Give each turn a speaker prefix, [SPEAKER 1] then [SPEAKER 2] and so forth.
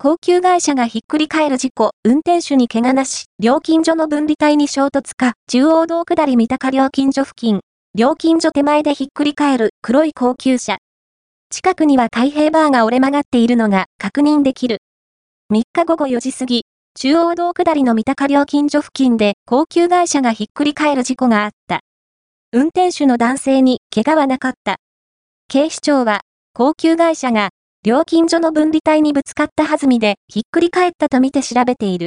[SPEAKER 1] 高級会社がひっくり返る事故、運転手に怪我なし、料金所の分離帯に衝突か、中央道下り三鷹料金所付近、料金所手前でひっくり返る黒い高級車。近くには開閉バーが折れ曲がっているのが確認できる。3日午後4時過ぎ、中央道下りの三鷹料金所付近で高級会社がひっくり返る事故があった。運転手の男性に怪我はなかった。警視庁は、高級会社が料金所の分離帯にぶつかったはずみでひっくり返ったとみて調べている。